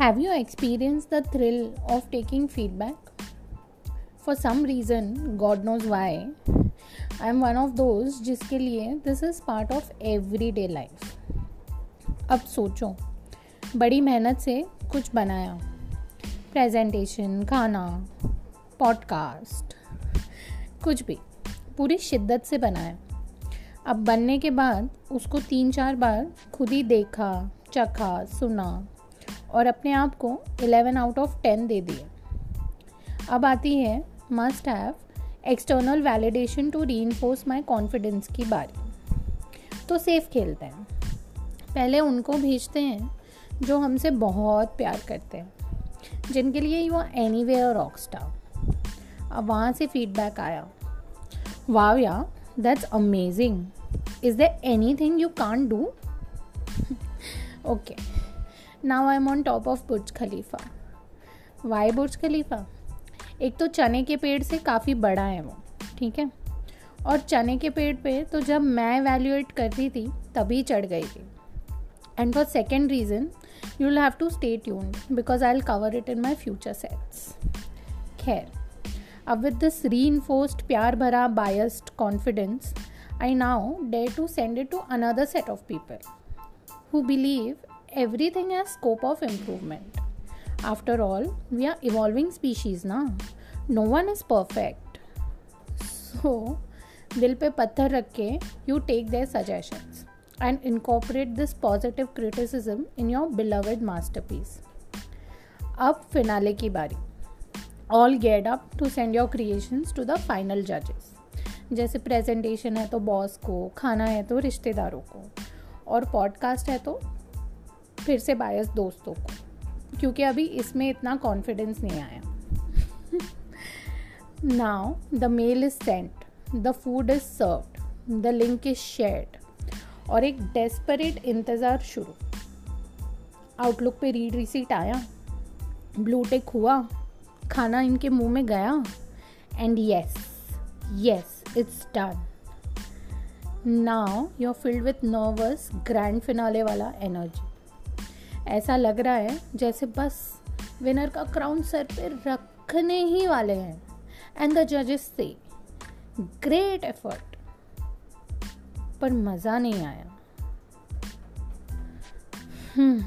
Have you experienced the thrill of taking feedback? For some reason, God knows why, I am one of those जिसके लिए this is part of everyday life. अब सोचो बड़ी मेहनत से कुछ बनाया प्रेजेंटेशन खाना पॉडकास्ट कुछ भी पूरी शिद्दत से बनाया अब बनने के बाद उसको तीन चार बार खुद ही देखा चखा सुना और अपने आप को 11 आउट ऑफ़ 10 दे दिए अब आती है must have external validation to reinforce my confidence की बारी। तो सेफ़ खेलते हैं। पहले उनको भेजते हैं, जो हमसे बहुत प्यार करते हैं, जिनके लिए you are anyway rock star अब वहाँ से फीडबैक आया। Wow yeah that's amazing is there anything you can do okay now I am on top of Burj Khalifa why Burj Khalifa एक तो चने के पेड़ से काफ़ी बड़ा है वो, ठीक है? और चने के पेड़ पे तो जब मैं एवेल्यूएट कर रही थी, तभी चढ़ गई थी। And for second reason you will have to stay tuned because I will cover it in my future sets खैर, अब विद दिस री इन्फोर्स्ड प्यार भरा biased confidence I now dare to send it to another set of people who believe everything has scope of improvement. After all, we are evolving species now. No one is perfect. So, दिल पे पत्थर रख के you take their suggestions and incorporate this positive criticism in your beloved masterpiece अब finale की बारी all get up to send your creations to the final जजेस जैसे प्रेजेंटेशन है तो बॉस को खाना है तो रिश्तेदारों को और पॉडकास्ट है तो फिर से बायस दोस्तों को, क्योंकि अभी इसमें इतना कॉन्फिडेंस नहीं आया। Now the mail is sent the food is served the link is shared और एक डेस्परेट इंतज़ार शुरू। आउटलुक पे रीड रिसीट आया ब्लू टेक हुआ, खाना इनके मुँह में गया and yes yes it's done now you are filled with nervous grand finale वाला एनर्जी ऐसा लग रहा है जैसे बस विनर का क्राउन सर पे रखने ही वाले हैं। एंड द जजेस से ग्रेट एफर्ट पर मज़ा नहीं आया। हम्म